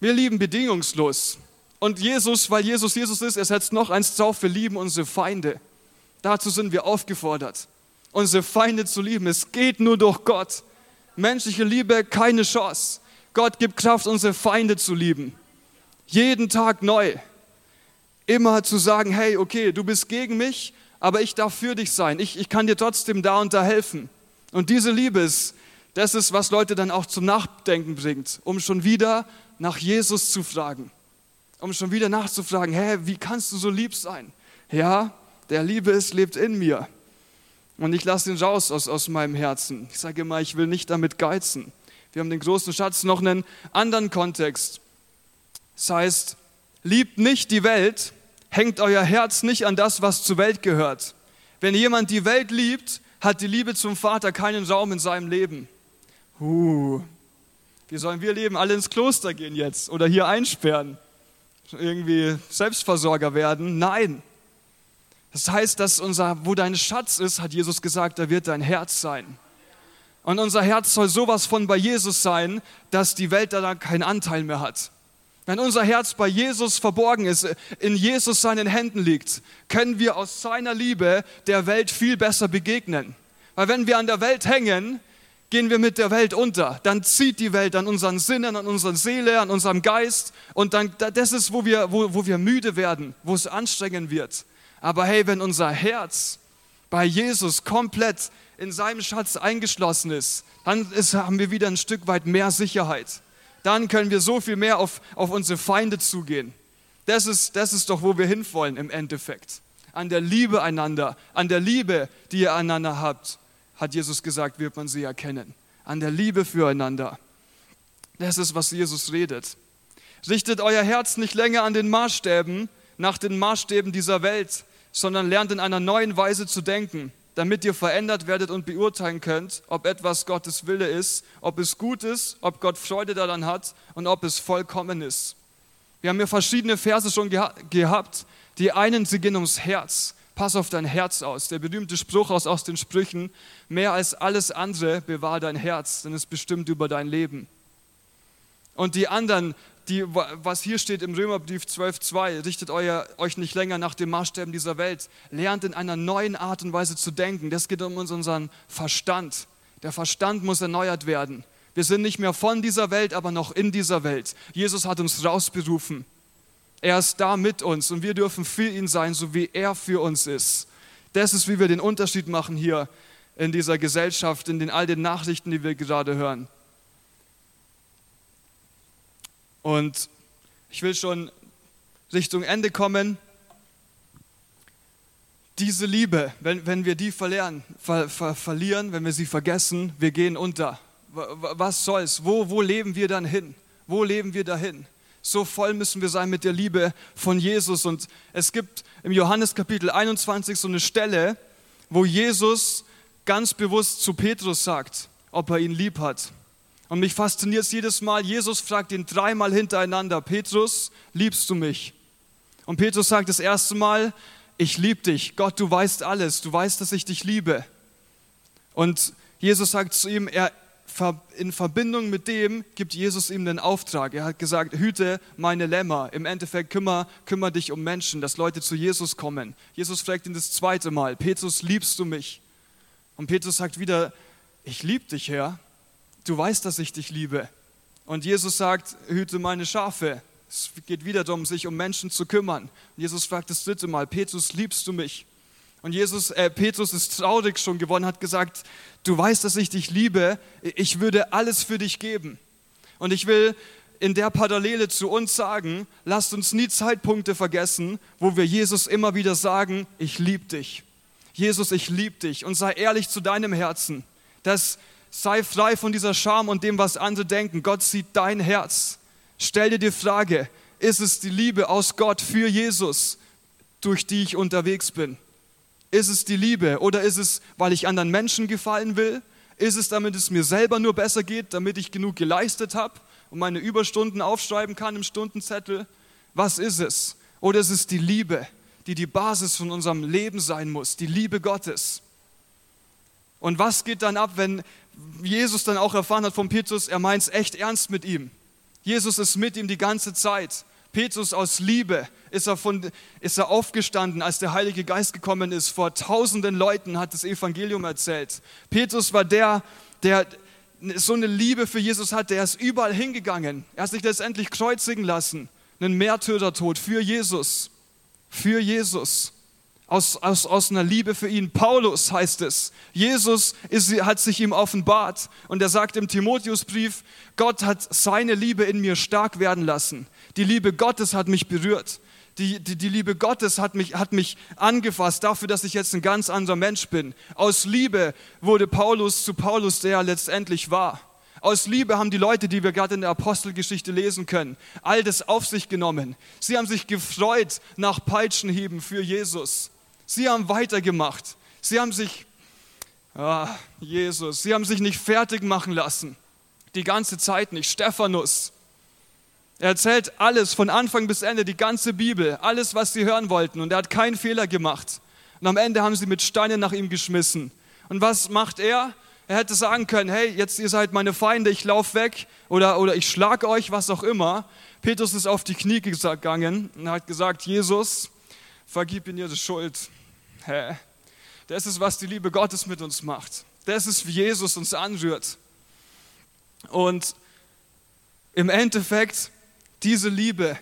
Wir lieben bedingungslos. Und Jesus, weil Jesus Jesus ist, er setzt noch eins drauf, wir lieben unsere Feinde. Dazu sind wir aufgefordert unsere Feinde zu lieben. Es geht nur durch Gott. Menschliche Liebe, keine Chance. Gott gibt Kraft, unsere Feinde zu lieben. Jeden Tag neu. Immer zu sagen, hey, okay, du bist gegen mich, aber ich darf für dich sein. Ich, ich kann dir trotzdem da und da helfen. Und diese Liebe ist, das ist, was Leute dann auch zum Nachdenken bringt, um schon wieder nach Jesus zu fragen. Um schon wieder nachzufragen, hä, wie kannst du so lieb sein? Ja, der Liebe ist, lebt in mir. Und ich lasse ihn raus aus, aus meinem Herzen. Ich sage immer, ich will nicht damit geizen. Wir haben den großen Schatz noch einen anderen Kontext. Das heißt, liebt nicht die Welt, hängt euer Herz nicht an das, was zur Welt gehört. Wenn jemand die Welt liebt, hat die Liebe zum Vater keinen Raum in seinem Leben. Uh, wie sollen wir leben? Alle ins Kloster gehen jetzt oder hier einsperren? Irgendwie Selbstversorger werden? Nein. Das heißt, dass unser, wo dein Schatz ist, hat Jesus gesagt, da wird dein Herz sein. Und unser Herz soll sowas von bei Jesus sein, dass die Welt da keinen Anteil mehr hat. Wenn unser Herz bei Jesus verborgen ist, in Jesus seinen Händen liegt, können wir aus seiner Liebe der Welt viel besser begegnen. Weil wenn wir an der Welt hängen, gehen wir mit der Welt unter. Dann zieht die Welt an unseren Sinnen, an unserer Seele, an unserem Geist. Und dann, das ist, wo wir, wo, wo wir müde werden, wo es anstrengend wird. Aber hey, wenn unser Herz bei Jesus komplett in seinem Schatz eingeschlossen ist, dann ist, haben wir wieder ein Stück weit mehr Sicherheit. Dann können wir so viel mehr auf, auf unsere Feinde zugehen. Das ist, das ist doch, wo wir hinwollen im Endeffekt. An der Liebe einander, an der Liebe, die ihr einander habt, hat Jesus gesagt, wird man sie erkennen. An der Liebe füreinander. Das ist, was Jesus redet. Richtet euer Herz nicht länger an den Maßstäben, nach den Maßstäben dieser Welt, sondern lernt in einer neuen Weise zu denken, damit ihr verändert werdet und beurteilen könnt, ob etwas Gottes Wille ist, ob es gut ist, ob Gott Freude daran hat und ob es vollkommen ist. Wir haben hier verschiedene Verse schon geha gehabt. Die einen, sie gehen ums Herz. Pass auf dein Herz aus. Der berühmte Spruch aus, aus den Sprüchen, mehr als alles andere bewahr dein Herz, denn es bestimmt über dein Leben. Und die anderen, die, was hier steht im Römerbrief 12.2, richtet euer, euch nicht länger nach den Maßstäben dieser Welt. Lernt in einer neuen Art und Weise zu denken. Das geht um unseren Verstand. Der Verstand muss erneuert werden. Wir sind nicht mehr von dieser Welt, aber noch in dieser Welt. Jesus hat uns rausberufen. Er ist da mit uns und wir dürfen für ihn sein, so wie er für uns ist. Das ist, wie wir den Unterschied machen hier in dieser Gesellschaft, in den all den Nachrichten, die wir gerade hören. Und ich will schon Richtung Ende kommen. Diese Liebe, wenn, wenn wir die verlieren, ver, ver, verlieren, wenn wir sie vergessen, wir gehen unter. Was soll's? Wo, wo leben wir dann hin? Wo leben wir dahin? So voll müssen wir sein mit der Liebe von Jesus. Und es gibt im Johannes Kapitel 21 so eine Stelle, wo Jesus ganz bewusst zu Petrus sagt, ob er ihn lieb hat. Und mich fasziniert es jedes Mal, Jesus fragt ihn dreimal hintereinander, Petrus, liebst du mich? Und Petrus sagt das erste Mal, ich liebe dich, Gott, du weißt alles, du weißt, dass ich dich liebe. Und Jesus sagt zu ihm, er, in Verbindung mit dem gibt Jesus ihm den Auftrag. Er hat gesagt, hüte meine Lämmer. Im Endeffekt kümmere, kümmere dich um Menschen, dass Leute zu Jesus kommen. Jesus fragt ihn das zweite Mal, Petrus, liebst du mich? Und Petrus sagt wieder, ich liebe dich, Herr du weißt, dass ich dich liebe. Und Jesus sagt, hüte meine Schafe. Es geht wieder darum, sich um Menschen zu kümmern. Und Jesus fragt das dritte Mal, Petrus, liebst du mich? Und Jesus, äh, Petrus ist traurig schon geworden, hat gesagt, du weißt, dass ich dich liebe, ich würde alles für dich geben. Und ich will in der Parallele zu uns sagen, lasst uns nie Zeitpunkte vergessen, wo wir Jesus immer wieder sagen, ich liebe dich. Jesus, ich liebe dich und sei ehrlich zu deinem Herzen, dass Sei frei von dieser Scham und dem, was andere denken. Gott sieht dein Herz. Stell dir die Frage, ist es die Liebe aus Gott für Jesus, durch die ich unterwegs bin? Ist es die Liebe oder ist es, weil ich anderen Menschen gefallen will? Ist es, damit es mir selber nur besser geht, damit ich genug geleistet habe und meine Überstunden aufschreiben kann im Stundenzettel? Was ist es? Oder ist es die Liebe, die die Basis von unserem Leben sein muss, die Liebe Gottes? Und was geht dann ab, wenn Jesus dann auch erfahren hat von Petrus, er meint es echt ernst mit ihm. Jesus ist mit ihm die ganze Zeit. Petrus aus Liebe ist er, von, ist er aufgestanden, als der Heilige Geist gekommen ist. Vor tausenden Leuten hat das Evangelium erzählt. Petrus war der, der so eine Liebe für Jesus hat, der ist überall hingegangen. Er hat sich letztendlich kreuzigen lassen. einen Märtyrertod für Jesus. Für Jesus. Aus, aus, aus einer Liebe für ihn. Paulus heißt es. Jesus ist, hat sich ihm offenbart und er sagt im Timotheusbrief, Gott hat seine Liebe in mir stark werden lassen. Die Liebe Gottes hat mich berührt. Die, die, die Liebe Gottes hat mich, hat mich angefasst dafür, dass ich jetzt ein ganz anderer Mensch bin. Aus Liebe wurde Paulus zu Paulus, der er letztendlich war. Aus Liebe haben die Leute, die wir gerade in der Apostelgeschichte lesen können, all das auf sich genommen. Sie haben sich gefreut nach Peitschenhieben für Jesus. Sie haben weitergemacht. Sie haben sich, ah, Jesus, sie haben sich nicht fertig machen lassen. Die ganze Zeit nicht. Stephanus. Er erzählt alles von Anfang bis Ende, die ganze Bibel, alles, was sie hören wollten. Und er hat keinen Fehler gemacht. Und am Ende haben sie mit Steinen nach ihm geschmissen. Und was macht er? Er hätte sagen können, hey, jetzt ihr seid meine Feinde, ich laufe weg oder, oder ich schlage euch, was auch immer. Petrus ist auf die Knie gegangen und hat gesagt, Jesus, vergib ihnen ihre Schuld. Hä? Das ist, was die Liebe Gottes mit uns macht. Das ist, wie Jesus uns anrührt. Und im Endeffekt, diese Liebe,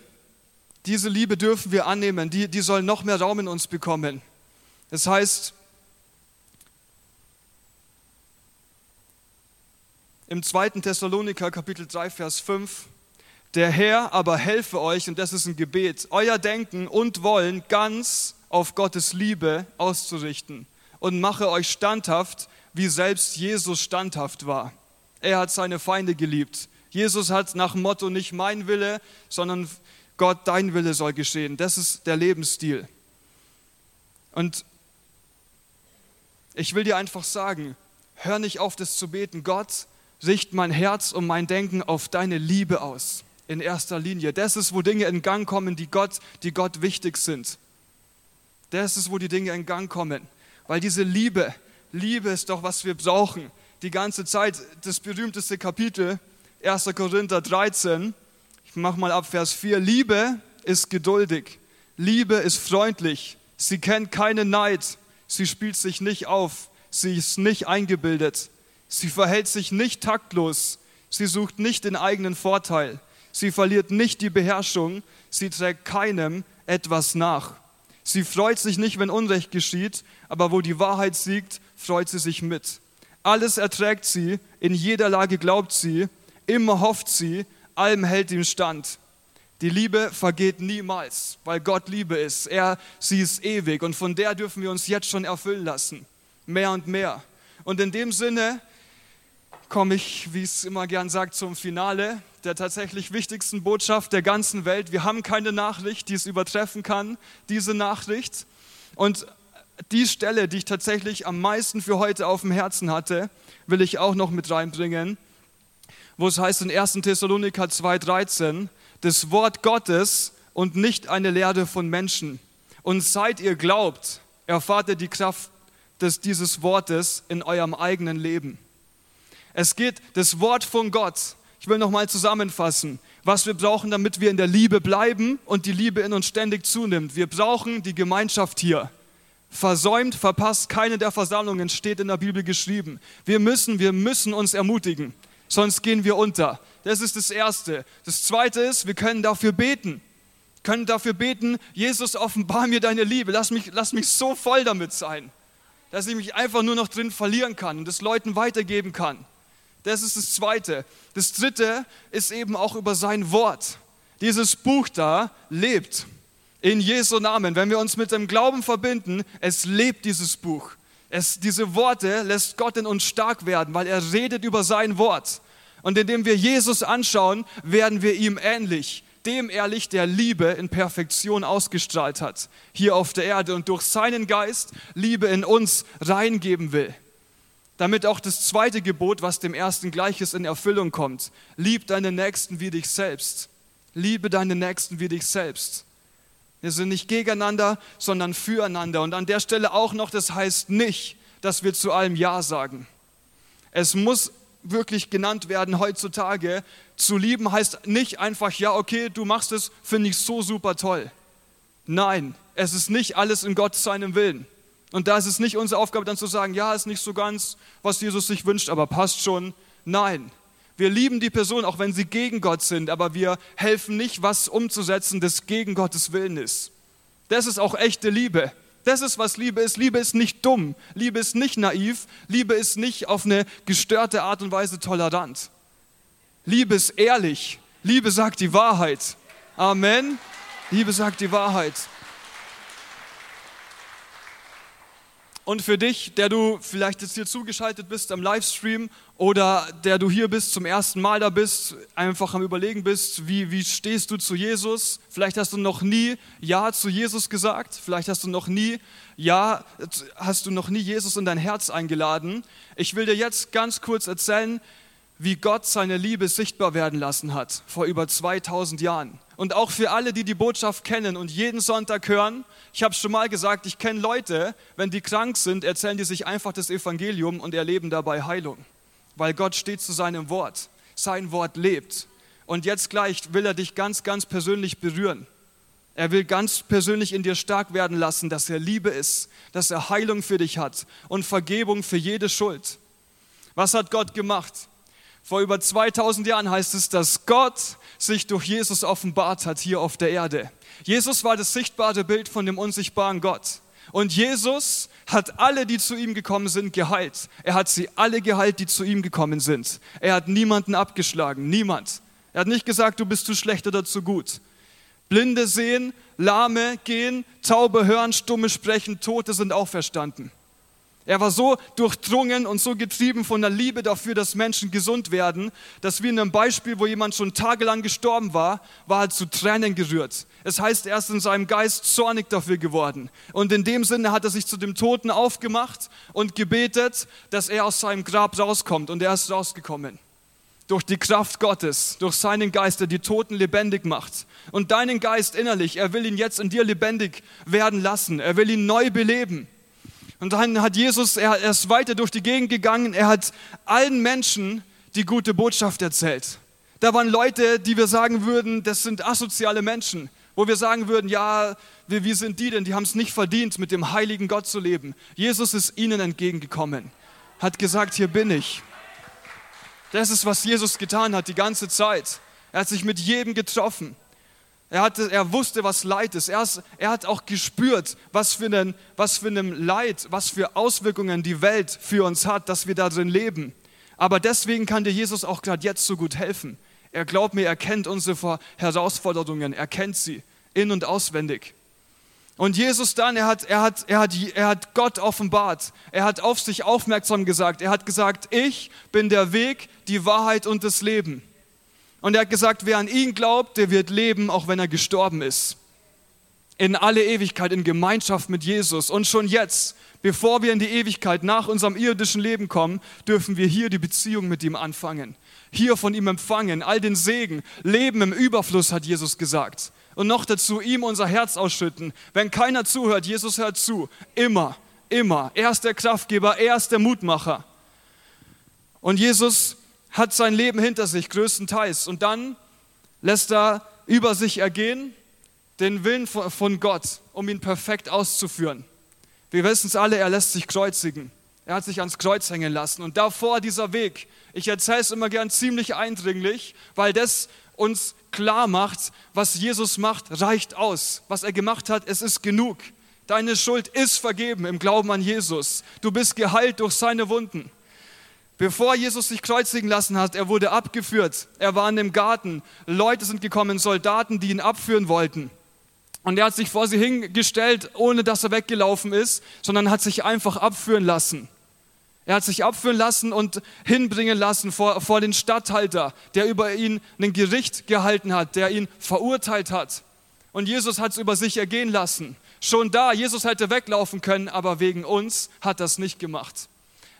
diese Liebe dürfen wir annehmen, die, die soll noch mehr Raum in uns bekommen. Das heißt, im 2. Thessaloniker Kapitel 3, Vers 5. Der Herr aber helfe euch, und das ist ein Gebet, euer Denken und Wollen ganz auf Gottes Liebe auszurichten und mache euch standhaft, wie selbst Jesus standhaft war. Er hat seine Feinde geliebt. Jesus hat nach dem Motto nicht mein Wille, sondern Gott, dein Wille soll geschehen. Das ist der Lebensstil. Und ich will dir einfach sagen, hör nicht auf, das zu beten. Gott, richt mein Herz und mein Denken auf deine Liebe aus. In erster Linie. Das ist, wo Dinge in Gang kommen, die Gott, die Gott wichtig sind. Das ist, wo die Dinge in Gang kommen. Weil diese Liebe, Liebe ist doch, was wir brauchen. Die ganze Zeit, das berühmteste Kapitel, 1. Korinther 13. Ich mache mal ab Vers 4. Liebe ist geduldig. Liebe ist freundlich. Sie kennt keinen Neid. Sie spielt sich nicht auf. Sie ist nicht eingebildet. Sie verhält sich nicht taktlos. Sie sucht nicht den eigenen Vorteil. Sie verliert nicht die Beherrschung. Sie trägt keinem etwas nach. Sie freut sich nicht, wenn Unrecht geschieht, aber wo die Wahrheit siegt, freut sie sich mit. Alles erträgt sie, in jeder Lage glaubt sie, immer hofft sie, allem hält ihm stand. Die Liebe vergeht niemals, weil Gott Liebe ist. Er, sie ist ewig und von der dürfen wir uns jetzt schon erfüllen lassen. Mehr und mehr. Und in dem Sinne komme ich, wie es immer gern sagt, zum Finale der tatsächlich wichtigsten Botschaft der ganzen Welt. Wir haben keine Nachricht, die es übertreffen kann, diese Nachricht. Und die Stelle, die ich tatsächlich am meisten für heute auf dem Herzen hatte, will ich auch noch mit reinbringen, wo es heißt in 1. Thessaloniker 2,13, das Wort Gottes und nicht eine Lehre von Menschen. Und seit ihr glaubt, erfahrt ihr die Kraft des, dieses Wortes in eurem eigenen Leben. Es geht das Wort von Gott. Ich will nochmal zusammenfassen, was wir brauchen, damit wir in der Liebe bleiben und die Liebe in uns ständig zunimmt. Wir brauchen die Gemeinschaft hier. Versäumt, verpasst keine der Versammlungen, steht in der Bibel geschrieben. Wir müssen, wir müssen uns ermutigen, sonst gehen wir unter. Das ist das Erste. Das Zweite ist, wir können dafür beten. Können dafür beten, Jesus, offenbar mir deine Liebe. Lass mich, lass mich so voll damit sein, dass ich mich einfach nur noch drin verlieren kann und es Leuten weitergeben kann. Das ist das Zweite. Das Dritte ist eben auch über sein Wort. Dieses Buch da lebt in Jesu Namen. Wenn wir uns mit dem Glauben verbinden, es lebt dieses Buch. Es, diese Worte lässt Gott in uns stark werden, weil er redet über sein Wort. Und indem wir Jesus anschauen, werden wir ihm ähnlich, dem ehrlich, der Liebe in Perfektion ausgestrahlt hat, hier auf der Erde und durch seinen Geist Liebe in uns reingeben will damit auch das zweite Gebot, was dem ersten gleich ist, in Erfüllung kommt. Lieb deinen Nächsten wie dich selbst. Liebe deinen Nächsten wie dich selbst. Wir sind nicht gegeneinander, sondern füreinander. Und an der Stelle auch noch, das heißt nicht, dass wir zu allem Ja sagen. Es muss wirklich genannt werden heutzutage. Zu lieben heißt nicht einfach, ja, okay, du machst es, finde ich so super toll. Nein, es ist nicht alles in Gott seinem Willen. Und da ist es nicht unsere Aufgabe dann zu sagen, ja, ist nicht so ganz, was Jesus sich wünscht, aber passt schon. Nein, Wir lieben die Person, auch wenn sie gegen Gott sind, aber wir helfen nicht, was umzusetzen, das gegen Gottes Willen ist. Das ist auch echte Liebe. Das ist, was Liebe ist. Liebe ist nicht dumm. Liebe ist nicht naiv. Liebe ist nicht auf eine gestörte Art und Weise tolerant. Liebe ist ehrlich. Liebe sagt die Wahrheit. Amen. Liebe sagt die Wahrheit. Und für dich, der du vielleicht jetzt hier zugeschaltet bist am Livestream oder der du hier bist, zum ersten Mal da bist, einfach am Überlegen bist, wie, wie stehst du zu Jesus? Vielleicht hast du noch nie Ja zu Jesus gesagt, vielleicht hast du noch nie Ja, hast du noch nie Jesus in dein Herz eingeladen. Ich will dir jetzt ganz kurz erzählen, wie Gott seine Liebe sichtbar werden lassen hat vor über 2000 Jahren. Und auch für alle, die die Botschaft kennen und jeden Sonntag hören, ich habe schon mal gesagt, ich kenne Leute, wenn die krank sind, erzählen die sich einfach das Evangelium und erleben dabei Heilung, weil Gott steht zu seinem Wort. Sein Wort lebt. Und jetzt gleich will er dich ganz, ganz persönlich berühren. Er will ganz persönlich in dir stark werden lassen, dass er Liebe ist, dass er Heilung für dich hat und Vergebung für jede Schuld. Was hat Gott gemacht? Vor über 2000 Jahren heißt es, dass Gott sich durch Jesus offenbart hat hier auf der Erde. Jesus war das sichtbare Bild von dem unsichtbaren Gott. Und Jesus hat alle, die zu ihm gekommen sind, geheilt. Er hat sie alle geheilt, die zu ihm gekommen sind. Er hat niemanden abgeschlagen, niemand. Er hat nicht gesagt, du bist zu schlecht oder zu gut. Blinde sehen, Lahme gehen, Taube hören, Stumme sprechen, Tote sind auferstanden. Er war so durchdrungen und so getrieben von der Liebe dafür, dass Menschen gesund werden, dass wie in einem Beispiel, wo jemand schon tagelang gestorben war, war er zu Tränen gerührt. Es heißt, er ist in seinem Geist zornig dafür geworden. Und in dem Sinne hat er sich zu dem Toten aufgemacht und gebetet, dass er aus seinem Grab rauskommt. Und er ist rausgekommen. Durch die Kraft Gottes, durch seinen Geist, der die Toten lebendig macht. Und deinen Geist innerlich, er will ihn jetzt in dir lebendig werden lassen. Er will ihn neu beleben. Und dann hat Jesus, er, ist weiter durch die Gegend gegangen, er hat allen Menschen die gute Botschaft erzählt. Da waren Leute, die wir sagen würden, das sind asoziale Menschen, wo wir sagen würden, ja, wie, wie sind die denn? Die haben es nicht verdient, mit dem heiligen Gott zu leben. Jesus ist ihnen entgegengekommen, hat gesagt, hier bin ich. Das ist, was Jesus getan hat die ganze Zeit. Er hat sich mit jedem getroffen. Er, hatte, er wusste, was Leid ist. Er, er hat auch gespürt, was für, was für einem Leid, was für Auswirkungen die Welt für uns hat, dass wir da drin leben. Aber deswegen kann dir Jesus auch gerade jetzt so gut helfen. Er glaubt mir, er kennt unsere Herausforderungen, er kennt sie in- und auswendig. Und Jesus dann, er hat, er, hat, er, hat, er hat Gott offenbart. Er hat auf sich aufmerksam gesagt. Er hat gesagt, ich bin der Weg, die Wahrheit und das Leben. Und er hat gesagt, wer an ihn glaubt, der wird leben, auch wenn er gestorben ist. In alle Ewigkeit, in Gemeinschaft mit Jesus. Und schon jetzt, bevor wir in die Ewigkeit nach unserem irdischen Leben kommen, dürfen wir hier die Beziehung mit ihm anfangen. Hier von ihm empfangen, all den Segen, Leben im Überfluss, hat Jesus gesagt. Und noch dazu ihm unser Herz ausschütten. Wenn keiner zuhört, Jesus hört zu. Immer, immer. Er ist der Kraftgeber, er ist der Mutmacher. Und Jesus hat sein Leben hinter sich, größtenteils. Und dann lässt er über sich ergehen den Willen von Gott, um ihn perfekt auszuführen. Wir wissen es alle, er lässt sich kreuzigen. Er hat sich ans Kreuz hängen lassen. Und davor dieser Weg, ich erzähle es immer gern ziemlich eindringlich, weil das uns klar macht, was Jesus macht, reicht aus. Was er gemacht hat, es ist genug. Deine Schuld ist vergeben im Glauben an Jesus. Du bist geheilt durch seine Wunden. Bevor Jesus sich kreuzigen lassen hat, er wurde abgeführt. Er war in dem Garten. Leute sind gekommen, Soldaten, die ihn abführen wollten. Und er hat sich vor sie hingestellt, ohne dass er weggelaufen ist, sondern hat sich einfach abführen lassen. Er hat sich abführen lassen und hinbringen lassen vor, vor den Statthalter, der über ihn ein Gericht gehalten hat, der ihn verurteilt hat. Und Jesus hat es über sich ergehen lassen. Schon da, Jesus hätte weglaufen können, aber wegen uns hat er es nicht gemacht.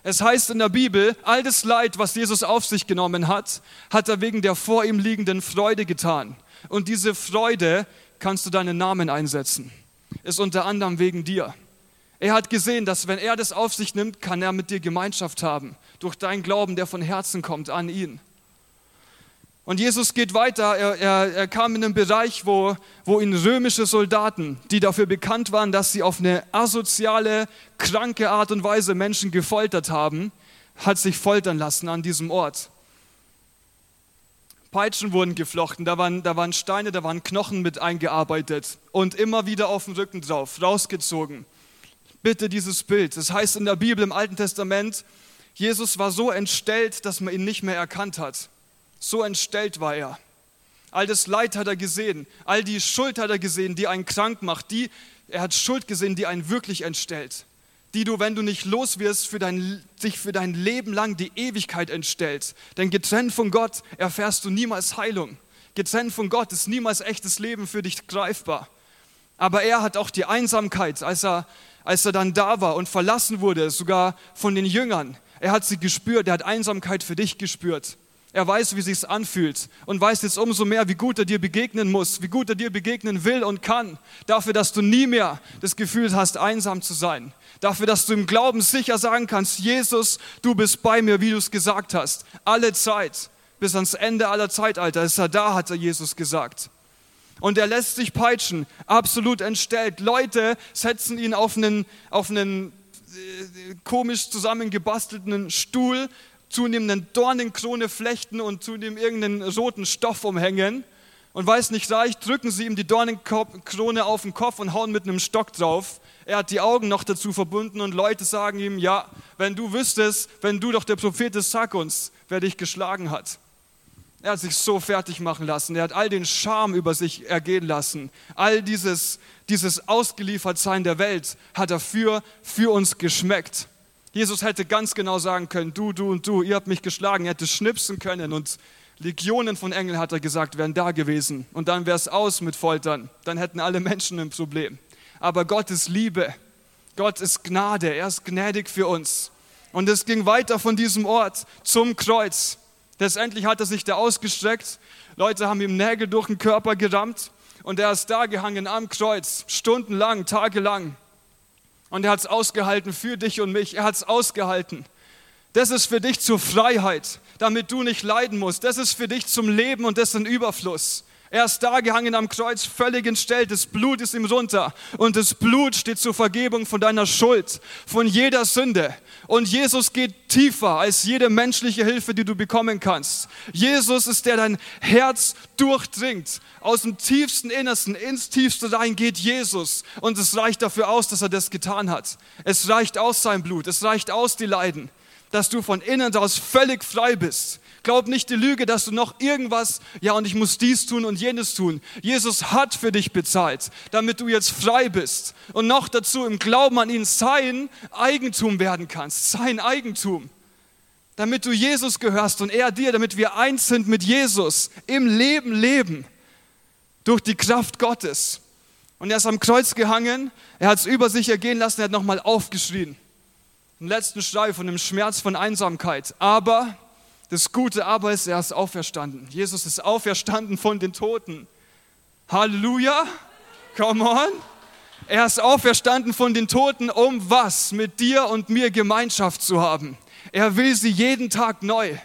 Es heißt in der Bibel, all das Leid, was Jesus auf sich genommen hat, hat er wegen der vor ihm liegenden Freude getan. Und diese Freude kannst du deinen Namen einsetzen. Ist unter anderem wegen dir. Er hat gesehen, dass wenn er das auf sich nimmt, kann er mit dir Gemeinschaft haben. Durch deinen Glauben, der von Herzen kommt an ihn. Und Jesus geht weiter. Er, er, er, kam in einen Bereich, wo, wo ihn römische Soldaten, die dafür bekannt waren, dass sie auf eine asoziale, kranke Art und Weise Menschen gefoltert haben, hat sich foltern lassen an diesem Ort. Peitschen wurden geflochten, da waren, da waren Steine, da waren Knochen mit eingearbeitet und immer wieder auf den Rücken drauf, rausgezogen. Bitte dieses Bild. Das heißt in der Bibel im Alten Testament, Jesus war so entstellt, dass man ihn nicht mehr erkannt hat. So entstellt war er. All das Leid hat er gesehen, all die Schuld hat er gesehen, die einen krank macht, die, er hat Schuld gesehen, die einen wirklich entstellt die du, wenn du nicht los wirst, für dein, sich für dein Leben lang die Ewigkeit entstellt. Denn getrennt von Gott erfährst du niemals Heilung. Getrennt von Gott ist niemals echtes Leben für dich greifbar. Aber er hat auch die Einsamkeit, als er, als er dann da war und verlassen wurde, sogar von den Jüngern. Er hat sie gespürt, er hat Einsamkeit für dich gespürt. Er weiß, wie sich's anfühlt und weiß jetzt umso mehr, wie gut er dir begegnen muss, wie gut er dir begegnen will und kann. Dafür, dass du nie mehr das Gefühl hast, einsam zu sein. Dafür, dass du im Glauben sicher sagen kannst, Jesus, du bist bei mir, wie du es gesagt hast. Alle Zeit, bis ans Ende aller Zeitalter ist er da, hat er Jesus gesagt. Und er lässt sich peitschen, absolut entstellt. Leute setzen ihn auf einen, auf einen äh, komisch zusammengebastelten Stuhl, zunehmenden Dornenkrone flechten und zunehmend irgendeinen roten Stoff umhängen. Und weil es nicht reicht, drücken sie ihm die Dornenkrone auf den Kopf und hauen mit einem Stock drauf. Er hat die Augen noch dazu verbunden und Leute sagen ihm, ja, wenn du wüsstest, wenn du doch der Prophet ist, sag uns, wer dich geschlagen hat. Er hat sich so fertig machen lassen. Er hat all den Scham über sich ergehen lassen. All dieses, dieses Ausgeliefertsein der Welt hat er für, für uns geschmeckt. Jesus hätte ganz genau sagen können, du, du und du, ihr habt mich geschlagen. Er hätte schnipsen können und Legionen von Engeln, hat er gesagt, wären da gewesen. Und dann wäre es aus mit Foltern. Dann hätten alle Menschen ein Problem. Aber Gott ist Liebe. Gott ist Gnade. Er ist gnädig für uns. Und es ging weiter von diesem Ort zum Kreuz. Letztendlich hat er sich da ausgestreckt. Leute haben ihm Nägel durch den Körper gerammt. Und er ist da gehangen am Kreuz, stundenlang, tagelang. Und er hat es ausgehalten für dich und mich. Er hat es ausgehalten. Das ist für dich zur Freiheit, damit du nicht leiden musst. Das ist für dich zum Leben und das in Überfluss. Er ist da gehangen am Kreuz, völlig entstellt. Das Blut ist ihm runter. Und das Blut steht zur Vergebung von deiner Schuld, von jeder Sünde. Und Jesus geht tiefer als jede menschliche Hilfe, die du bekommen kannst. Jesus ist der dein Herz durchdringt. Aus dem tiefsten Innersten ins tiefste rein geht Jesus. Und es reicht dafür aus, dass er das getan hat. Es reicht aus sein Blut. Es reicht aus die Leiden, dass du von innen aus völlig frei bist Glaub nicht die Lüge, dass du noch irgendwas, ja, und ich muss dies tun und jenes tun. Jesus hat für dich bezahlt, damit du jetzt frei bist und noch dazu im Glauben an ihn sein Eigentum werden kannst, sein Eigentum. Damit du Jesus gehörst und er dir, damit wir eins sind mit Jesus, im Leben leben, durch die Kraft Gottes. Und er ist am Kreuz gehangen, er hat es über sich ergehen lassen, er hat nochmal aufgeschrien. Einen letzten Schrei von dem Schmerz von Einsamkeit. Aber das Gute aber ist, er ist auferstanden. Jesus ist auferstanden von den Toten. Halleluja. Come on. Er ist auferstanden von den Toten, um was? Mit dir und mir Gemeinschaft zu haben. Er will sie jeden Tag neu.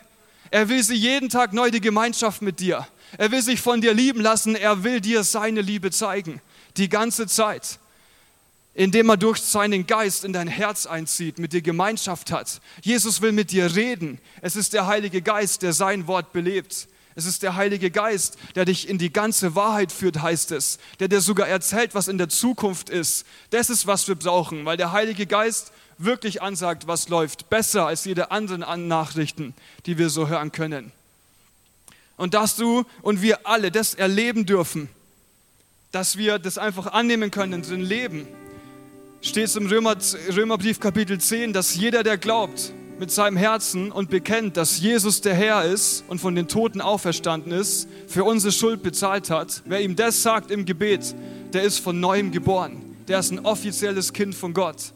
Er will sie jeden Tag neu, die Gemeinschaft mit dir. Er will sich von dir lieben lassen. Er will dir seine Liebe zeigen. Die ganze Zeit indem er durch seinen Geist in dein Herz einzieht, mit dir Gemeinschaft hat. Jesus will mit dir reden. Es ist der Heilige Geist, der sein Wort belebt. Es ist der Heilige Geist, der dich in die ganze Wahrheit führt, heißt es, der dir sogar erzählt, was in der Zukunft ist. Das ist, was wir brauchen, weil der Heilige Geist wirklich ansagt, was läuft, besser als jede anderen Nachrichten, die wir so hören können. Und dass du und wir alle das erleben dürfen, dass wir das einfach annehmen können in unserem Leben, steht es im Römer, Römerbrief Kapitel 10, dass jeder, der glaubt mit seinem Herzen und bekennt, dass Jesus der Herr ist und von den Toten auferstanden ist, für unsere Schuld bezahlt hat, wer ihm das sagt im Gebet, der ist von neuem geboren. Der ist ein offizielles Kind von Gott.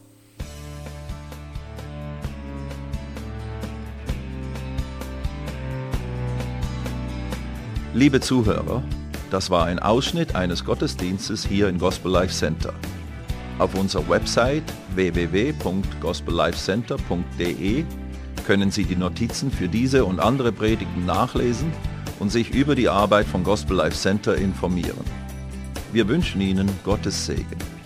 Liebe Zuhörer, das war ein Ausschnitt eines Gottesdienstes hier im Gospel Life Center. Auf unserer Website www.gospellifecenter.de können Sie die Notizen für diese und andere Predigten nachlesen und sich über die Arbeit von Gospel Life Center informieren. Wir wünschen Ihnen Gottes Segen.